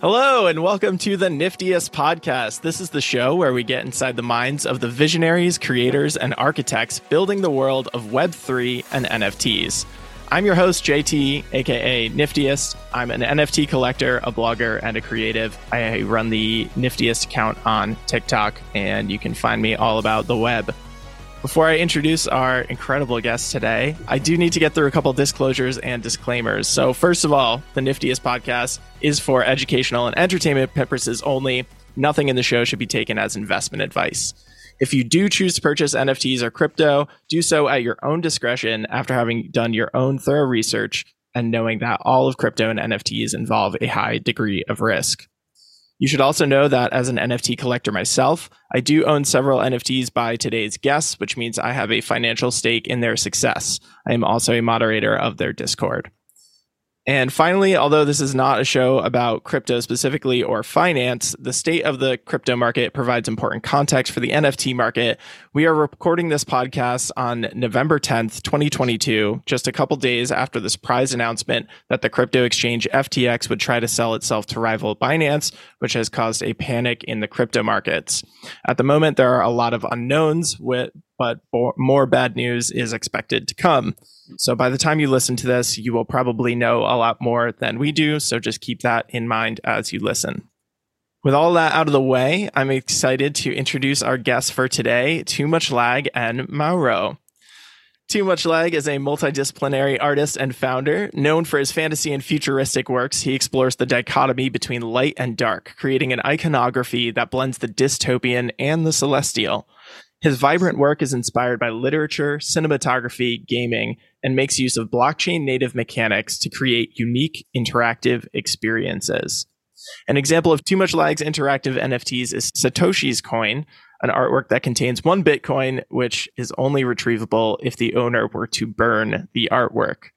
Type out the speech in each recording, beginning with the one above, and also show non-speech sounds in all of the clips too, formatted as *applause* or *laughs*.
Hello, and welcome to the Niftyist Podcast. This is the show where we get inside the minds of the visionaries, creators, and architects building the world of Web3 and NFTs. I'm your host, JT, aka Niftyist. I'm an NFT collector, a blogger, and a creative. I run the Niftyist account on TikTok, and you can find me all about the web. Before I introduce our incredible guest today, I do need to get through a couple disclosures and disclaimers. So, first of all, the Niftyist podcast is for educational and entertainment purposes only. Nothing in the show should be taken as investment advice. If you do choose to purchase NFTs or crypto, do so at your own discretion after having done your own thorough research and knowing that all of crypto and NFTs involve a high degree of risk. You should also know that as an NFT collector myself, I do own several NFTs by today's guests, which means I have a financial stake in their success. I am also a moderator of their Discord. And finally, although this is not a show about crypto specifically or finance, the state of the crypto market provides important context for the NFT market. We are recording this podcast on November 10th, 2022, just a couple days after the surprise announcement that the crypto exchange FTX would try to sell itself to rival Binance, which has caused a panic in the crypto markets. At the moment, there are a lot of unknowns, with, but more bad news is expected to come. So by the time you listen to this, you will probably know a lot more than we do. So just keep that in mind as you listen. With all that out of the way, I'm excited to introduce our guests for today, Toomuchlag and Mauro. Toomuchlag is a multidisciplinary artist and founder. Known for his fantasy and futuristic works, he explores the dichotomy between light and dark, creating an iconography that blends the dystopian and the celestial. His vibrant work is inspired by literature, cinematography, gaming, and makes use of blockchain native mechanics to create unique interactive experiences. An example of Toomuchlag's interactive NFTs is Satoshi's coin, an artwork that contains one Bitcoin, which is only retrievable if the owner were to burn the artwork.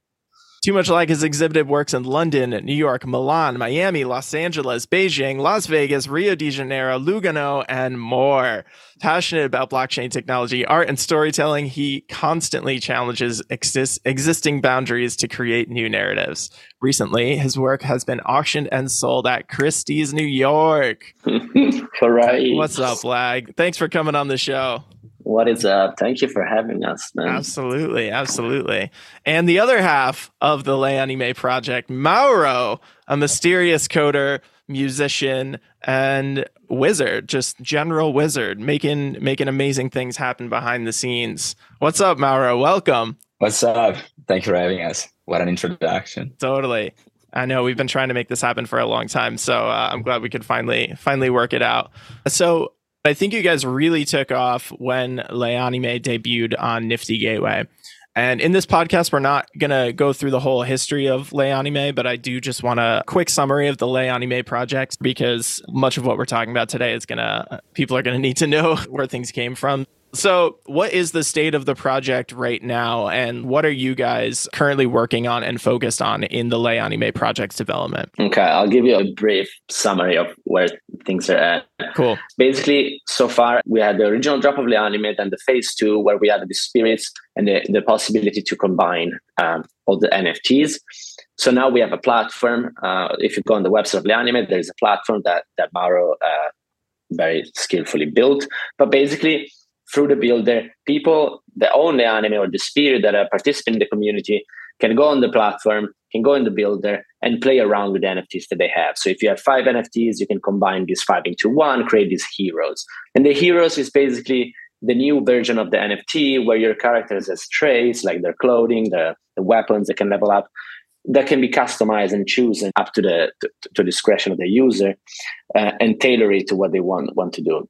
Toomuchlag has exhibited works in London, New York, Milan, Miami, Los Angeles, Beijing, Las Vegas, Rio de Janeiro, Lugano, and more. Passionate about blockchain technology, art, and storytelling, he constantly challenges exist- existing boundaries to create new narratives. Recently, his work has been auctioned and sold at Christie's, New York. *laughs* All right. What's up, Lag? Thanks for coming on the show. What is up? Thank you for having us, man. Absolutely, absolutely. And the other half of the Le Anime project, Mauro, a mysterious coder, musician, and wizard, just general wizard, making making amazing things happen behind the scenes. What's up, Mauro? Welcome. What's up? Thank you for having us. What an introduction. Totally. I know we've been trying to make this happen for a long time, so uh, I'm glad we could finally finally work it out. So I think you guys really took off when Le Anime debuted on Nifty Gateway. And in this podcast, we're not going to go through the whole history of Le Anime, but I do just want a quick summary of the Le Anime project because much of what we're talking about today is going to, people are going to need to know *laughs* where things came from. So, what is the state of the project right now, and what are you guys currently working on and focused on in the Le Anime project's development? Okay, I'll give you a brief summary of where things are at. Cool. Basically, so far we had the original drop of Le Anime, then the phase two, where we added the spirits and the, the possibility to combine um, all the NFTs. So now we have a platform. Uh, if you go on the website of Le Anime, there is a platform that that Mauro uh, very skillfully built. But basically, through the builder, people that own the anime or the spirit that are participating in the community can go on the platform, can go in the builder and play around with the NFTs that they have. So if you have five NFTs, you can combine these five into one, create these heroes. And the heroes is basically the new version of the NFT where your characters has traits like their clothing, the, the weapons that can level up that can be customized and chosen up to the to, to discretion of the user uh, and tailor it to what they want want to do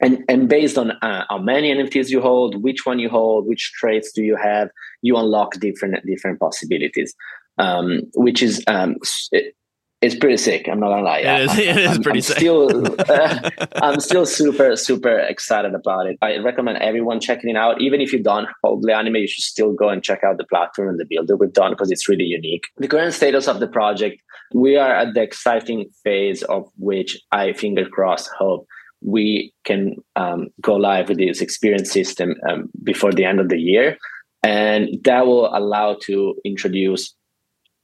and and based on uh, how many NFTs you hold, which one you hold, which traits do you have, you unlock different different possibilities, um, which is um, it, it's pretty sick. I'm not gonna lie. It is, *laughs* it is I'm, pretty I'm sick. Still, uh, *laughs* *laughs* I'm still super super excited about it. I recommend everyone checking it out. Even if you don't hold the anime, you should still go and check out the platform and the builder we've done because it's really unique. The current status of the project, we are at the exciting phase of which I finger crossed hope we can um, go live with this experience system um, before the end of the year. And that will allow to introduce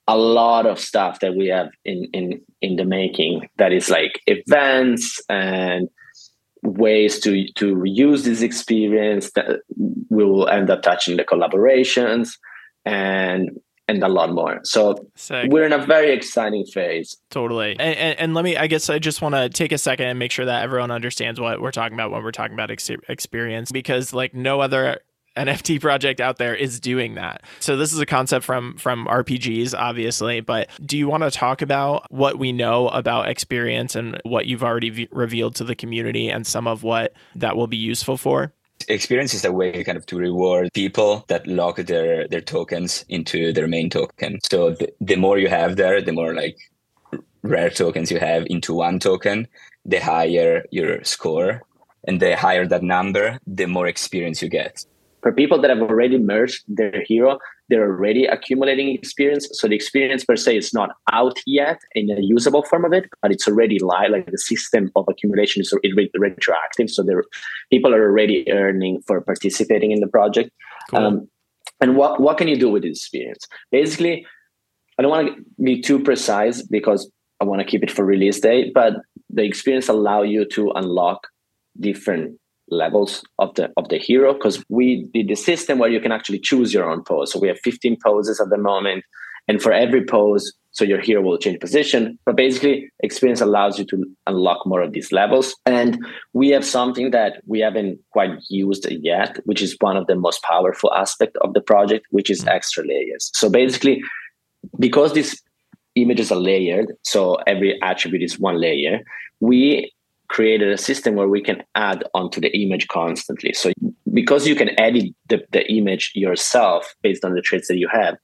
a lot of stuff that we have in in in the making. That is like events and ways to to reuse this experience that we will end up touching the collaborations. And and a lot more. So Sick. we're in a very exciting phase. Totally. And, and, and let me, I guess I just want to take a second and make sure that everyone understands what we're talking about when we're talking about ex- experience, because like no other NFT project out there is doing that. So this is a concept from from RPGs obviously, but do you want to talk about what we know about experience and what you've already v- revealed to the community and some of what that will be useful for? Experience is a way kind of to reward people that lock their their tokens into their main token. So the, the more you have there the more like rare tokens you have into one token the higher your score. And the higher that number the more experience you get for people that have already merged their hero, they're already accumulating experience. So the experience per se is not out yet in a usable form of it, but it's already live. Like the system of accumulation is retroactive. So there, people are already earning for participating in the project. Cool. Um, and what, what can you do with this experience? Basically, I don't want to be too precise because I want to keep it for release day, but the experience allow you to unlock different levels of the of the hero because we did the system where you can actually choose your own pose. So we have 15 poses at the moment, and for every pose, so your hero will change position. But basically, experience allows you to unlock more of these levels. And we have something that we haven't quite used yet, which is one of the most powerful aspect of the project, which is mm-hmm. extra layers. So basically, because these images are layered, so every attribute is one layer, we created a system where we can add onto the image constantly. So because you can edit the, the image yourself based on the traits that you have,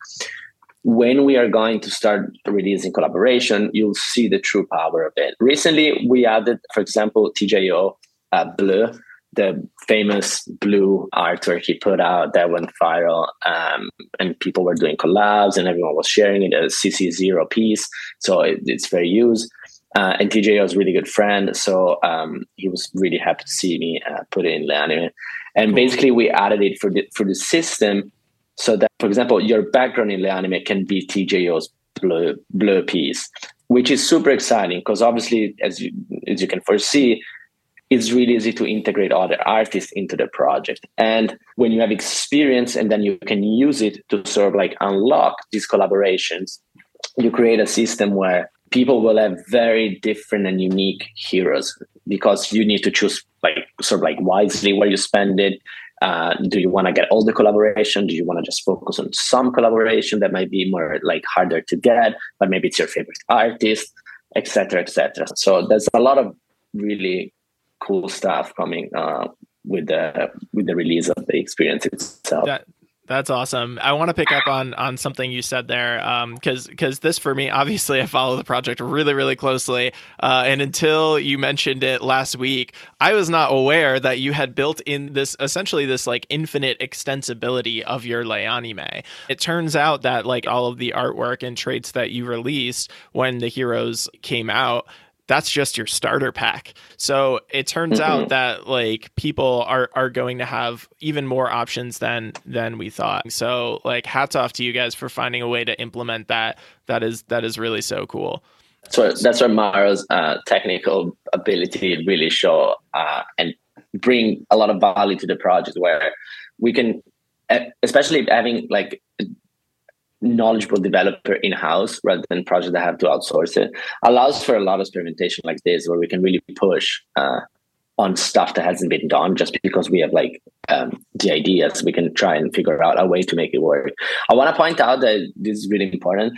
when we are going to start releasing collaboration, you'll see the true power of it. Recently, we added, for example, TJO uh, Bleu, the famous blue artwork he put out that went viral, um, and people were doing collabs, and everyone was sharing it as CC0 piece. So it, it's very used. Uh, and TJ was a really good friend, so um, he was really happy to see me uh, put it in Le Anime. And cool. basically, we added it for the for the system, so that, for example, your background in Le Anime can be TJO's blue blue piece, which is super exciting because obviously, as you as you can foresee, it's really easy to integrate other artists into the project. And when you have experience, and then you can use it to sort of like unlock these collaborations, you create a system where people will have very different and unique heroes because you need to choose like sort of like wisely where you spend it. Uh, do you want to get all the collaboration? Do you want to just focus on some collaboration that might be more like harder to get, but maybe it's your favorite artist, etc., etc. So there's a lot of really cool stuff coming uh, with the with the release of the experience itself. That that's awesome. I want to pick up on on something you said there, because um, because this for me, obviously, *laughs* I follow the project really really closely, uh, and until you mentioned it last week, I was not aware that you had built in this essentially this like infinite extensibility of your Le Anime. It turns out that like all of the artwork and traits that you released when the heroes came out that's just your starter pack. So it turns mm-hmm. out that like people are are going to have even more options than than we thought. So like hats off to you guys for finding a way to implement that. That is that is really so cool. So that's where Mauro's uh, technical ability really show uh, and bring a lot of value to the project where we can especially having like knowledgeable developer in house rather than projects that have to outsource it allows for a lot of experimentation like this where we can really push uh, on stuff that hasn't been done just because we have like um, the ideas. We can try and figure out a way to make it work. I want to point out that this is really important.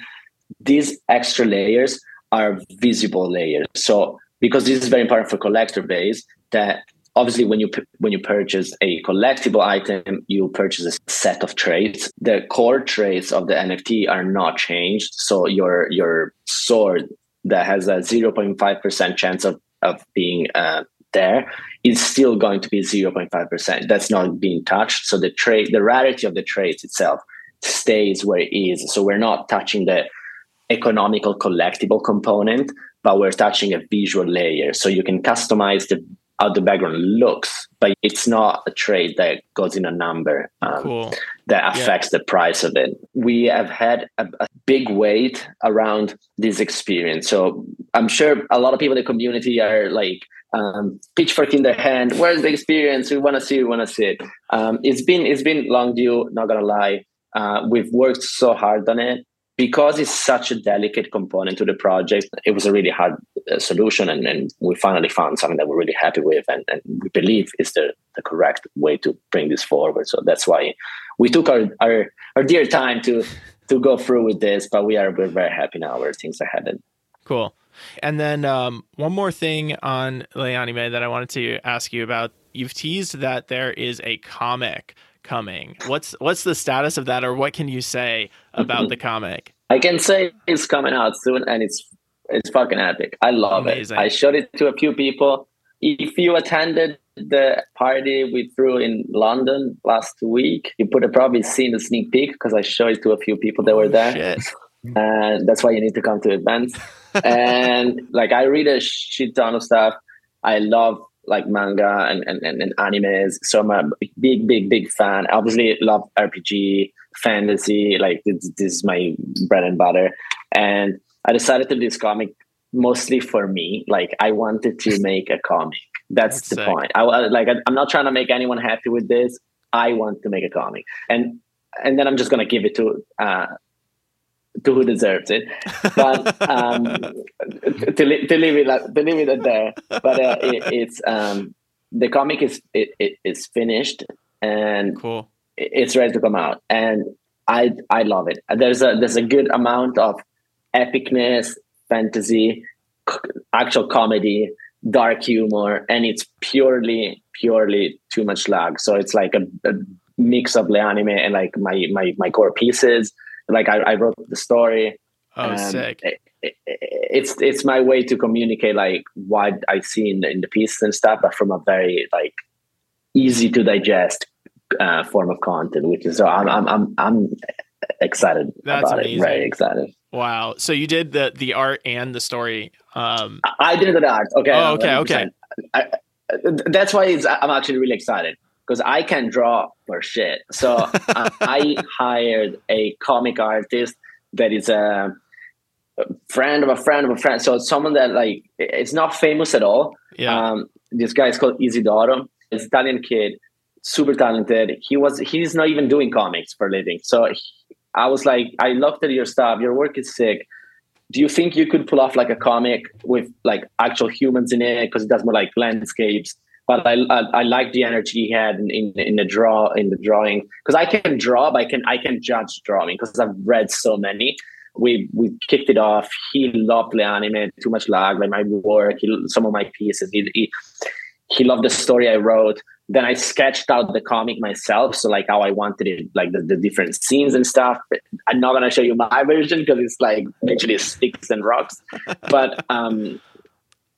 These extra layers are visible layers. So because this is very important for collector base that obviously when you when you purchase a collectible item you purchase a set of traits. The core traits of the nft are not changed. So your your sword that has a 0.5% chance of of being uh, there is still going to be 0.5% that's not being touched. So the trait the rarity of the traits itself stays where it is. So we're not touching the economical collectible component but we're touching a visual layer. So you can customize the how the background looks, but it's not a trade that goes in a number um, cool. that affects yeah. the price of it. We have had a, a, big weight around this experience. So I'm sure a lot of people in the community are like um, pitchfork in their hand. Where's the experience? We want to see. We want to see it. Um, it's been it's been long due. Not gonna lie. Uh, we've worked so hard on it because it's such a delicate component to the project, it was a really hard uh, solution. And, and we finally found something that we're really happy with and, and we believe is the, the correct way to bring this forward. So that's why we took our, our, our dear time to, to go through with this, but we are we're very happy now where things are headed. Cool. And then um, one more thing on Le Anime that I wanted to ask you about. You've teased that there is a comic coming. What's what's the status of that, or what can you say about the comic? I can say it's coming out soon, and it's it's fucking epic. I love Amazing. it. I showed it to a few people. If you attended the party we threw in London last week, you would have probably seen the sneak peek because I showed it to a few people that oh, were there. Shit. And that's why you need to come to events. *laughs* and like I read a shit ton of stuff. I love like manga and, and, and, and animes. So I'm a big, big, big fan. Obviously love RPG, fantasy. Like this, this is my bread and butter. And I decided to do this comic mostly for me. Like I wanted to make a comic. That's, That's the sick. point. I like. I'm not trying to make anyone happy with this. I want to make a comic, and and then I'm just gonna give it to uh, to who deserves it. But um, to, to leave it to leave it there. But uh, it, it's um, the comic is it, it is finished and cool. It's ready to come out, and I I love it. There's a there's a good amount of epicness, fantasy, actual comedy, dark humor, and it's purely purely Toomuchlag. So it's like a, a mix of the anime and like my my my core pieces like I, I wrote the story. Oh, sick! It, it, it's it's my way to communicate like what I see in the, in the piece and stuff, but from a very like easy to digest uh, form of content, which is so I'm I'm I'm, I'm excited That's about amazing. it. Very excited. Wow! So you did the the art and the story. Um, I did the art. Okay. Oh, okay. Okay. I, that's why I'm actually really excited because I can draw for shit. So uh, *laughs* I hired a comic artist that is a, friend of a friend of a friend. So someone that like it's not famous at all. Yeah. Um, this guy is called Isidoro. He's an Italian kid, super talented. He was he's not even doing comics for a living. So he, I was like, I looked at your stuff. Your work is sick. Do you think you could pull off like a comic with like actual humans in it? Because it does more like landscapes but I, I, I like the energy he had in, in, in the draw in the drawing because I can draw, but I can I can judge drawing because I've read so many. We we kicked it off. He loved the anime, Toomuchlag, like my work, he, some of my pieces. He, he he loved the story I wrote. Then I sketched out the comic myself, so like how I wanted it, like the, the different scenes and stuff. I'm not gonna show you my *laughs* version because it's like literally sticks and rocks. But um,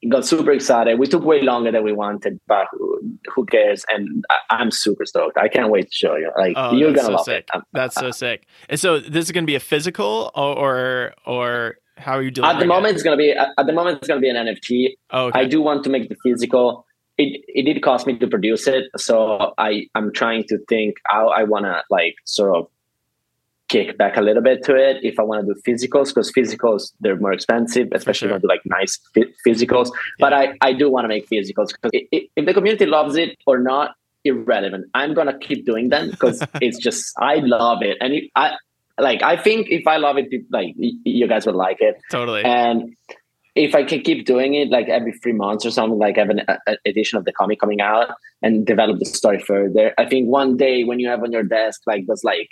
got super excited. We took way longer than we wanted, but who, who cares? And I, am super stoked. I can't wait to show you. Like oh, you're gonna so love sick. it. I'm, that's so sick. And so this is gonna be a physical or or, or how are you doing? At the moment, it? it's gonna be at the moment it's gonna be an NFT. Oh, okay. I do want to make the physical. It it did cost me to produce it, so I I'm trying to think how I wanna like sort of kick back a little bit to it if I want to do physicals because physicals they're more expensive, especially sure. do like nice physicals. Yeah. But I I do want to make physicals because if the community loves it or not, irrelevant. I'm gonna keep doing them because *laughs* it's just I love it, and I like I think if I love it, like you guys would like it totally. And if I can keep doing it like every three months or something, like have an a, edition of the comic coming out and develop the story further, I think one day when you have on your desk like those like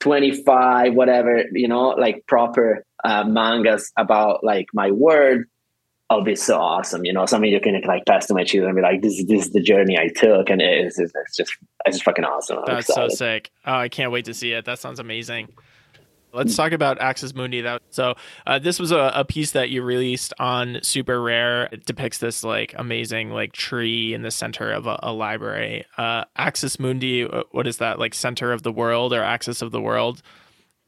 25 whatever you know like proper uh, mangas about like my word I'll be so awesome, you know, something you can like pass to my children and be like, this, this is the journey I took. And it's, it's, it's just, it's just fucking awesome. I'm That's excited. so sick. Oh, I can't wait to see it. That sounds amazing. Let's talk about Axis Mundi. That so uh, this was a, a, piece that you released on SuperRare. It depicts this like amazing like tree in the center of a, a library. Uh, Axis Mundi. What is that like? Center of the world or axis of the world?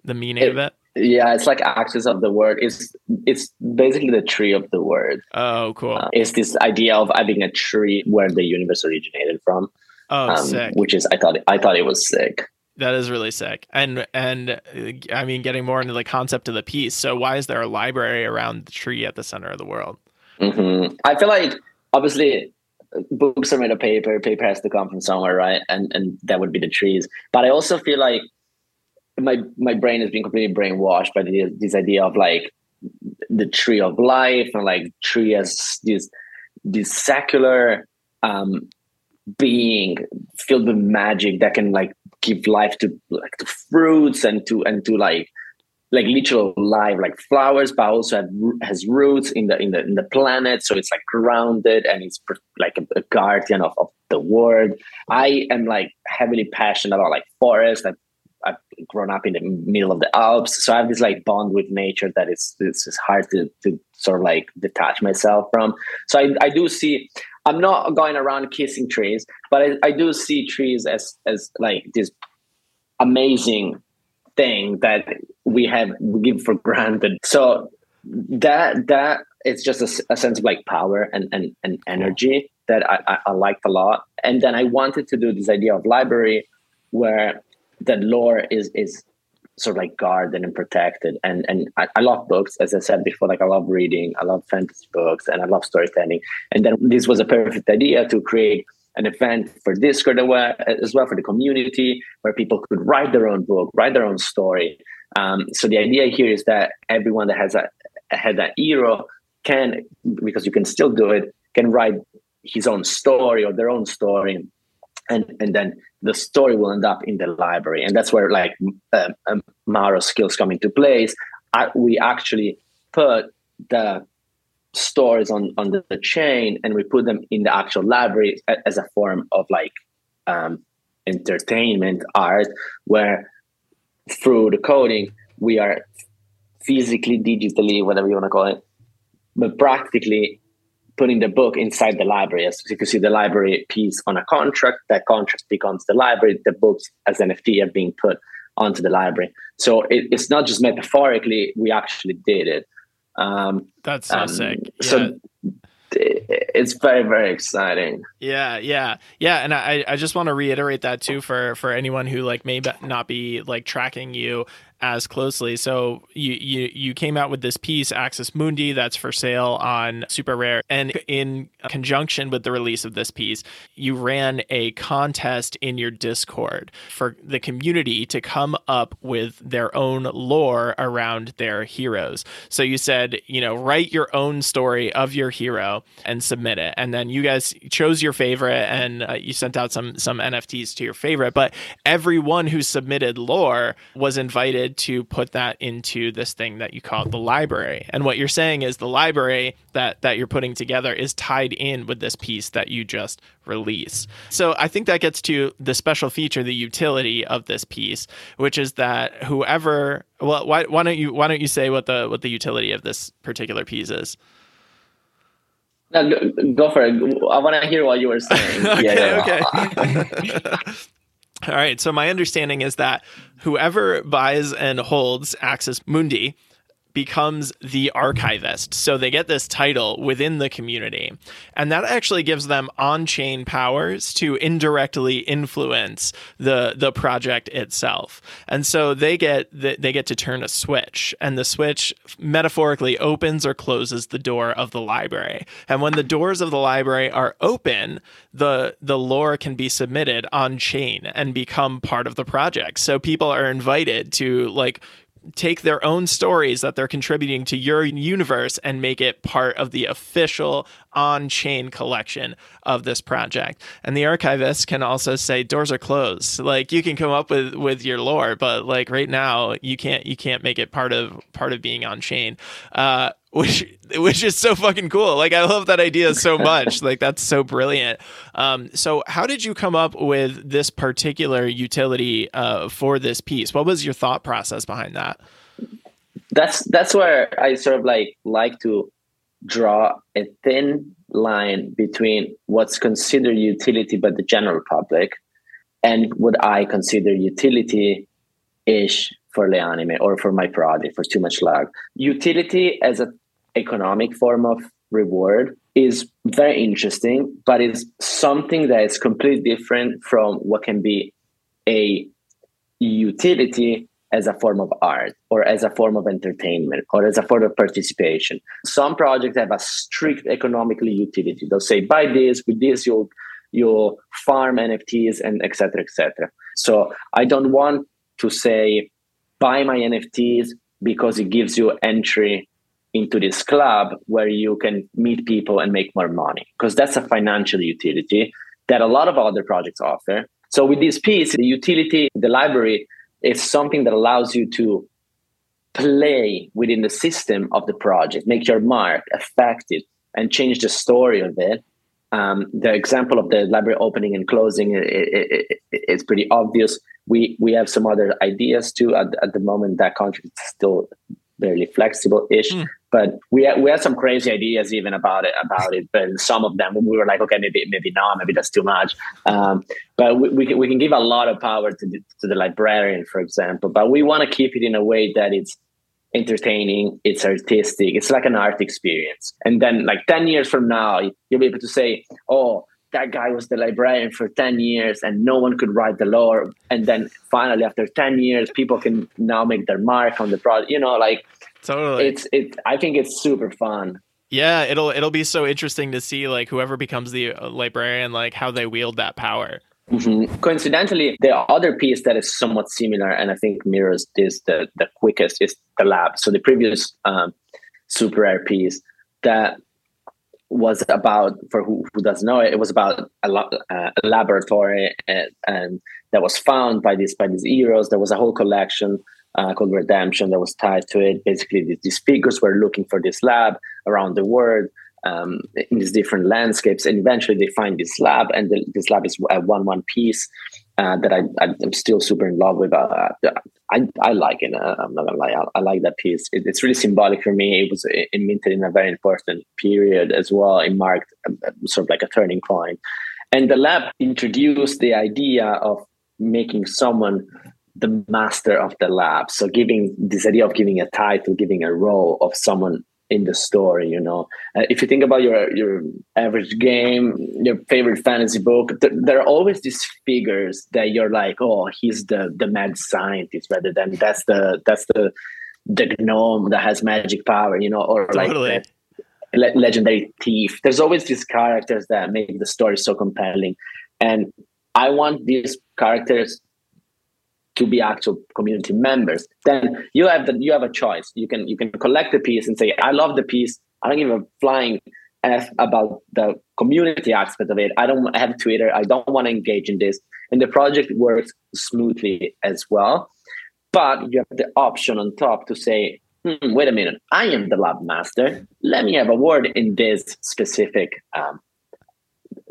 The meaning it, of it. Yeah, it's like axis of the word. It's it's basically the tree of the word. Oh, cool. Uh, it's this idea of having a tree where the universe originated from. Oh, um, sick. Which is I thought I thought it was sick. That is really sick. And and uh, I mean getting more into the concept of the piece. So why is there a library around the tree at the center of the world? Mm-hmm. I feel like obviously books are made of paper. Paper has to come from somewhere, right? And and that would be the trees. But I also feel like my my brain has been completely brainwashed by the, this idea of like the tree of life and like tree as this this secular um being filled with magic that can like give life to like to fruits and to and to like like literal life like flowers but also have, has roots in the in the in the planet. So it's like grounded and it's like a, a guardian of, of the world. I am like heavily passionate about like forest. I've, I've grown up in the middle of the alps. So i have this like bond with nature that it's it's, it's hard to to sort of like detach myself from. So i, I do see i'm not going around kissing trees but I, I do see trees as as like this amazing thing that we have we give for granted. So that that it's just a, a sense of like power and and, and energy that I, I, I liked a lot. And then I wanted to do this idea of library where the lore is is sort of like guarded and protected. And and I, I, love books, as I said before. Like I love reading, I love fantasy books, and I love storytelling. And then this was a perfect idea to create an event for Discord as well for the community where people could write their own book, write their own story. Um, so the idea here is that everyone that has a had that hero can, because you can still do it, can write his own story or their own story, and and then the story will end up in the library, and that's where like um, Mauro skills come into place. I, we actually put the stories on on the, the, chain and we put them in the actual library as a form of like um, entertainment art where through the coding we are physically digitally whatever you want to call it but practically putting the book inside the library as you can see the library piece on a contract that contract becomes the library the books as nft are being put onto the library so it, it's not just metaphorically we actually did it um, That's so um, sick. Yeah. So it's very very exciting yeah yeah yeah and i i just want to reiterate that too for for anyone who like may not be like tracking you as closely. So you, you you came out with this piece, Axis Mundi, that's for sale on SuperRare, and in conjunction with the release of this piece, you ran a contest in your Discord for the community to come up with their own lore around their heroes. So you said, you know, write your own story of your hero and submit it, and then you guys chose your favorite, and uh, you sent out some some NFTs to your favorite. But everyone who submitted lore was invited to put that into this thing that you call the library. And what you're saying is the library that that you're putting together is tied in with this piece that you just release. So I think that gets to the special feature, the utility of this piece, which is that whoever well why, why don't you why don't you say what the what the utility of this particular piece is? No, go for it. I want to hear what you were saying. *laughs* okay, yeah, yeah. okay. *laughs* All right. So my understanding is that whoever buys and holds Axis Mundi becomes the archivist. So they get this title within the community. And that actually gives them on-chain powers to indirectly influence the the project itself. And so they get they get to turn a switch and the switch metaphorically opens or closes the door of the library. And when the doors of the library are open, the the lore can be submitted on chain and become part of the project. So people are invited to like take their own stories that they're contributing to your universe and make it part of the official on-chain collection of this project. And the archivist can also say doors are closed. Like you can come up with with your lore, but like right now you can't you can't make it part of part of being on chain. Uh, which which is so fucking cool. Like I love that idea so much. like that's so brilliant. Um, so how did you come up with this particular utility uh, for this piece? What was your thought process behind that? That's that's where I sort of like like to draw a thin line between what's considered utility by the general public and what I consider utility ish for Le Anime or for my project for Toomuchlag. Utility as an economic form of reward is very interesting, but it's something that is completely different from what can be a utility as a form of art or as a form of entertainment or as a form of participation. Some projects have a strict economically utility. They'll say, buy this, with this you'll you'll farm NFTs and etc. etc. So I don't want to say buy my NFTs because it gives you entry into this club where you can meet people and make more money because that's a financial utility that a lot of other projects offer. So with this piece, the utility, the library is something that allows you to play within the system of the project, make your mark, affect it, and change the story of it. Um, the example of the library opening and closing is pretty obvious. We we have some other ideas too. At, at the moment, that contract is still barely flexible-ish. Mm. But we had, we had some crazy ideas even about it about it. But some of them we were like, okay, maybe maybe not, maybe that's too much. Um, but we, we can we can give a lot of power to the, to the librarian, for example. But we want to keep it in a way that it's entertaining, it's artistic, it's like an art experience. And then like 10 years from now, you'll be able to say, oh, that guy was the librarian for 10 years and no one could write the lore And then finally, after 10 years, people can now make their mark on the product. You know, like totally. It's it. I think it's super fun. Yeah, it'll it'll be so interesting to see like whoever becomes the uh, librarian, like how they wield that power. Mm-hmm. Coincidentally, the other piece that is somewhat similar, and I think mirrors this the the quickest, is the lab. So the previous um, SuperRare piece that was about for who, who doesn't know it, it was about a, uh, a laboratory and, and, that was found by these by these heroes. There was a whole collection uh, called Redemption that was tied to it. Basically, these, figures were looking for this lab around the world um, in these different landscapes, and eventually they find this lab, and the, this lab is a one one piece uh, that I, I'm still super in love with. Uh, I, I like it. Uh, I'm not gonna lie. I, I like that piece. It, it's really symbolic for me. It was minted in a very important period as well. It marked a, uh, sort of like a turning point. And the lab introduced the idea of making someone the master of the lab. So giving this idea of giving a title, giving a role of someone in the story you know uh, if you think about your your average game your favorite fantasy book th- there are always these figures that you're like oh he's the the mad scientist rather than that's the that's the the gnome that has magic power you know or totally. like the le- legendary thief there's always these characters that make the story so compelling and i want these characters to be actual community members then you have the, you have a choice. You can you can collect the piece and say i love the piece. I don't give a flying f about the community aspect of it. I don't have twitter. I don't want to engage in this. And the project works smoothly as well. But you have the option on top to say hmm, wait a minute. I am the lab master. Let me have a word in this specific um,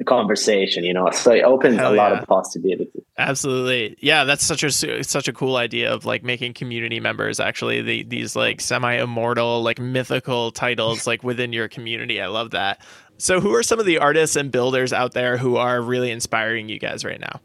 conversation you know? So it opens Hell a lot of possibilities. Absolutely. Yeah that's such a such a cool idea of like making community members actually the, these like semi-immortal like mythical titles like within your community. I love that. So who are some of the artists and builders out there who are really inspiring you guys right now?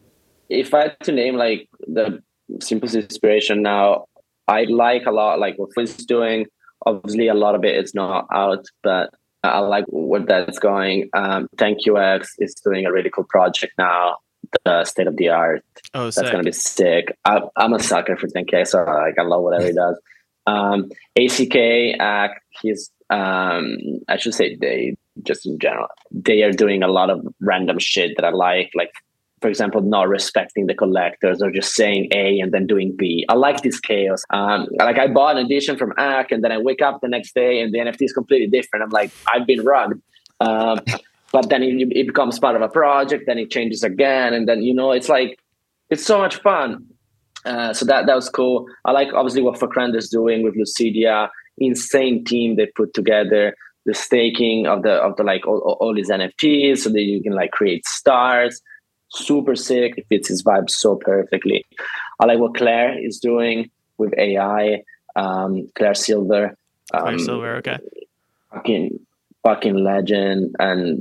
If i had to name like the simplest inspiration now i like a lot like what Flynn's doing. Obviously a lot of it is not out but I like where that's going. Um, ThankYouX is doing a really cool project now, the state of the art. Oh, that's going to be sick. I, am a sucker for ThankYouX, so like I love whatever he *laughs* does. Um, ACK, uh, he's um, I should say they just in general they are doing a lot of random shit that I like, like for example, not respecting the collectors or just saying A and then doing B. I like this chaos. Um, like I bought an edition from ACK and then I wake up the next day and the NFT is completely different. I'm like, I've been rugged. Um, *laughs* but then it, it, becomes part of a project, then it changes again. And then, you know, it's like, it's so much fun. Uh, so that, that was cool. I like obviously what Fvckrender is doing with Lucidia. Insane team they put together. The staking of the of the like all, all these NFTs so that you can like create stars super sick. It fits his vibe so perfectly. I like what Claire is doing with AI. Um, Claire Silver. Um, Claire Silver, okay. Fucking, fucking legend, and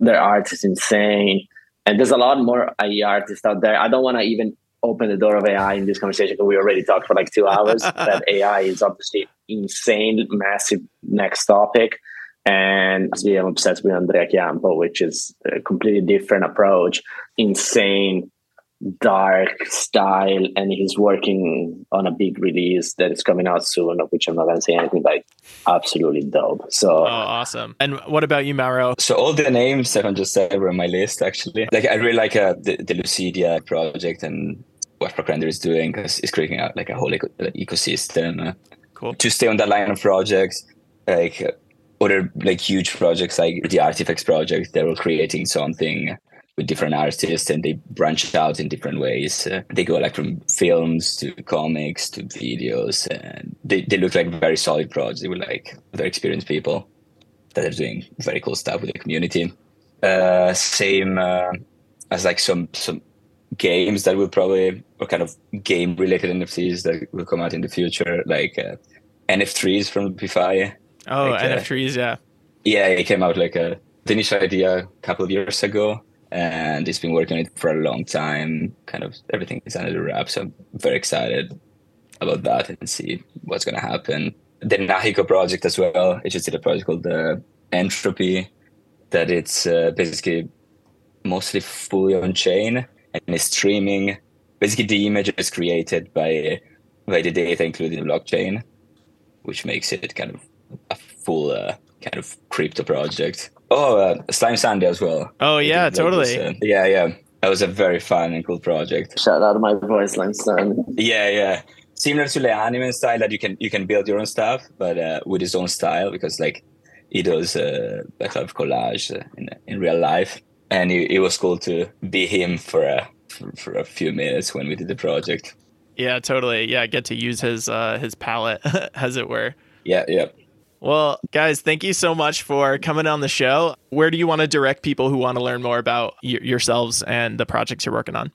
their art is insane. And there's a lot more AI artists out there. I don't want to even open the door of AI in this conversation because we already talked for like two hours. *laughs* that AI is obviously insane, massive next topic. And I'm obsessed with Andrea Chiampo, which is a completely different approach, insane dark style and he's working on a big release that is coming out soon of which i'm not going to say anything but absolutely dope. So oh awesome. And what about you mauro? So all the names that i just said were on my list actually. Like i really like uh, the, the lucidia project and what Fvckrender is doing because it's creating out like a whole eco- ecosystem. Cool. To stay on that line of projects like uh, other like huge projects like the artifacts project they were creating something with different artists and they branch out in different ways. Uh, they go like from films to comics to videos and they, they look like very solid projects. They were like very experienced people that are doing very cool stuff with the community. Uh, same uh, as like some some games that will probably or kind of game related NFTs that will come out in the future, like uh, NF3s from P5. Oh, like, NF3s, yeah. Yeah, it came out like a uh, initial idea a couple of years ago and it's been working on it for a long time. Kind of everything is under the wrap, so I'm very excited about that and see what's going to happen. The Nahiko project as well. It just did a project called the Entropy, that it's uh, basically mostly fully on chain and is streaming. Basically, the image is created by by the data included in the blockchain, which makes it kind of a full uh, kind of crypto project. Oh, uh, Slime Sunday as well. Oh yeah, totally. uh, yeah, yeah. That was a very fun and cool project. Shout out to my boy Slime Sunday. Yeah, yeah. Similar to the anime style that you can you can build your own stuff, but uh, with his own style because like he does uh, a kind of collage uh, in in real life, and it, it was cool to be him for a for, for a few minutes when we did the project. Yeah, totally. Yeah, get to use his uh, his palette, *laughs* as it were. Yeah, yeah. Well, guys, thank you so much for coming on the show. Where do you want to direct people who want to learn more about y- yourselves and the projects you're working on?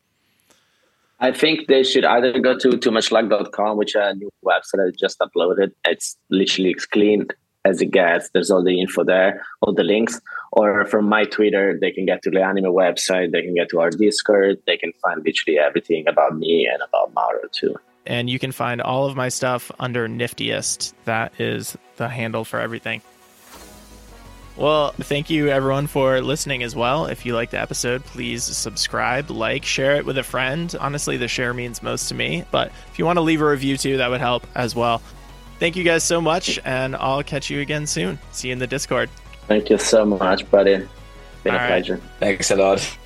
I think they should either go to toomuchlag.com, which a new website I just uploaded. It's literally as clean as it gets. There's all the info there, all the links. Or from my Twitter, they can get to the anime website, they can get to our Discord, they can find literally everything about me and about Mauro too and you can find all of my stuff under Niftyist. That is the handle for everything. Well, thank you everyone for listening as well. If you like the episode, please subscribe, like, share it with a friend. Honestly, the share means most to me, but if you want to leave a review too, that would help as well. Thank you guys so much, and I'll catch you again soon. See you in the Discord. Thank you so much, buddy. Been All a right. pleasure. Thanks a lot.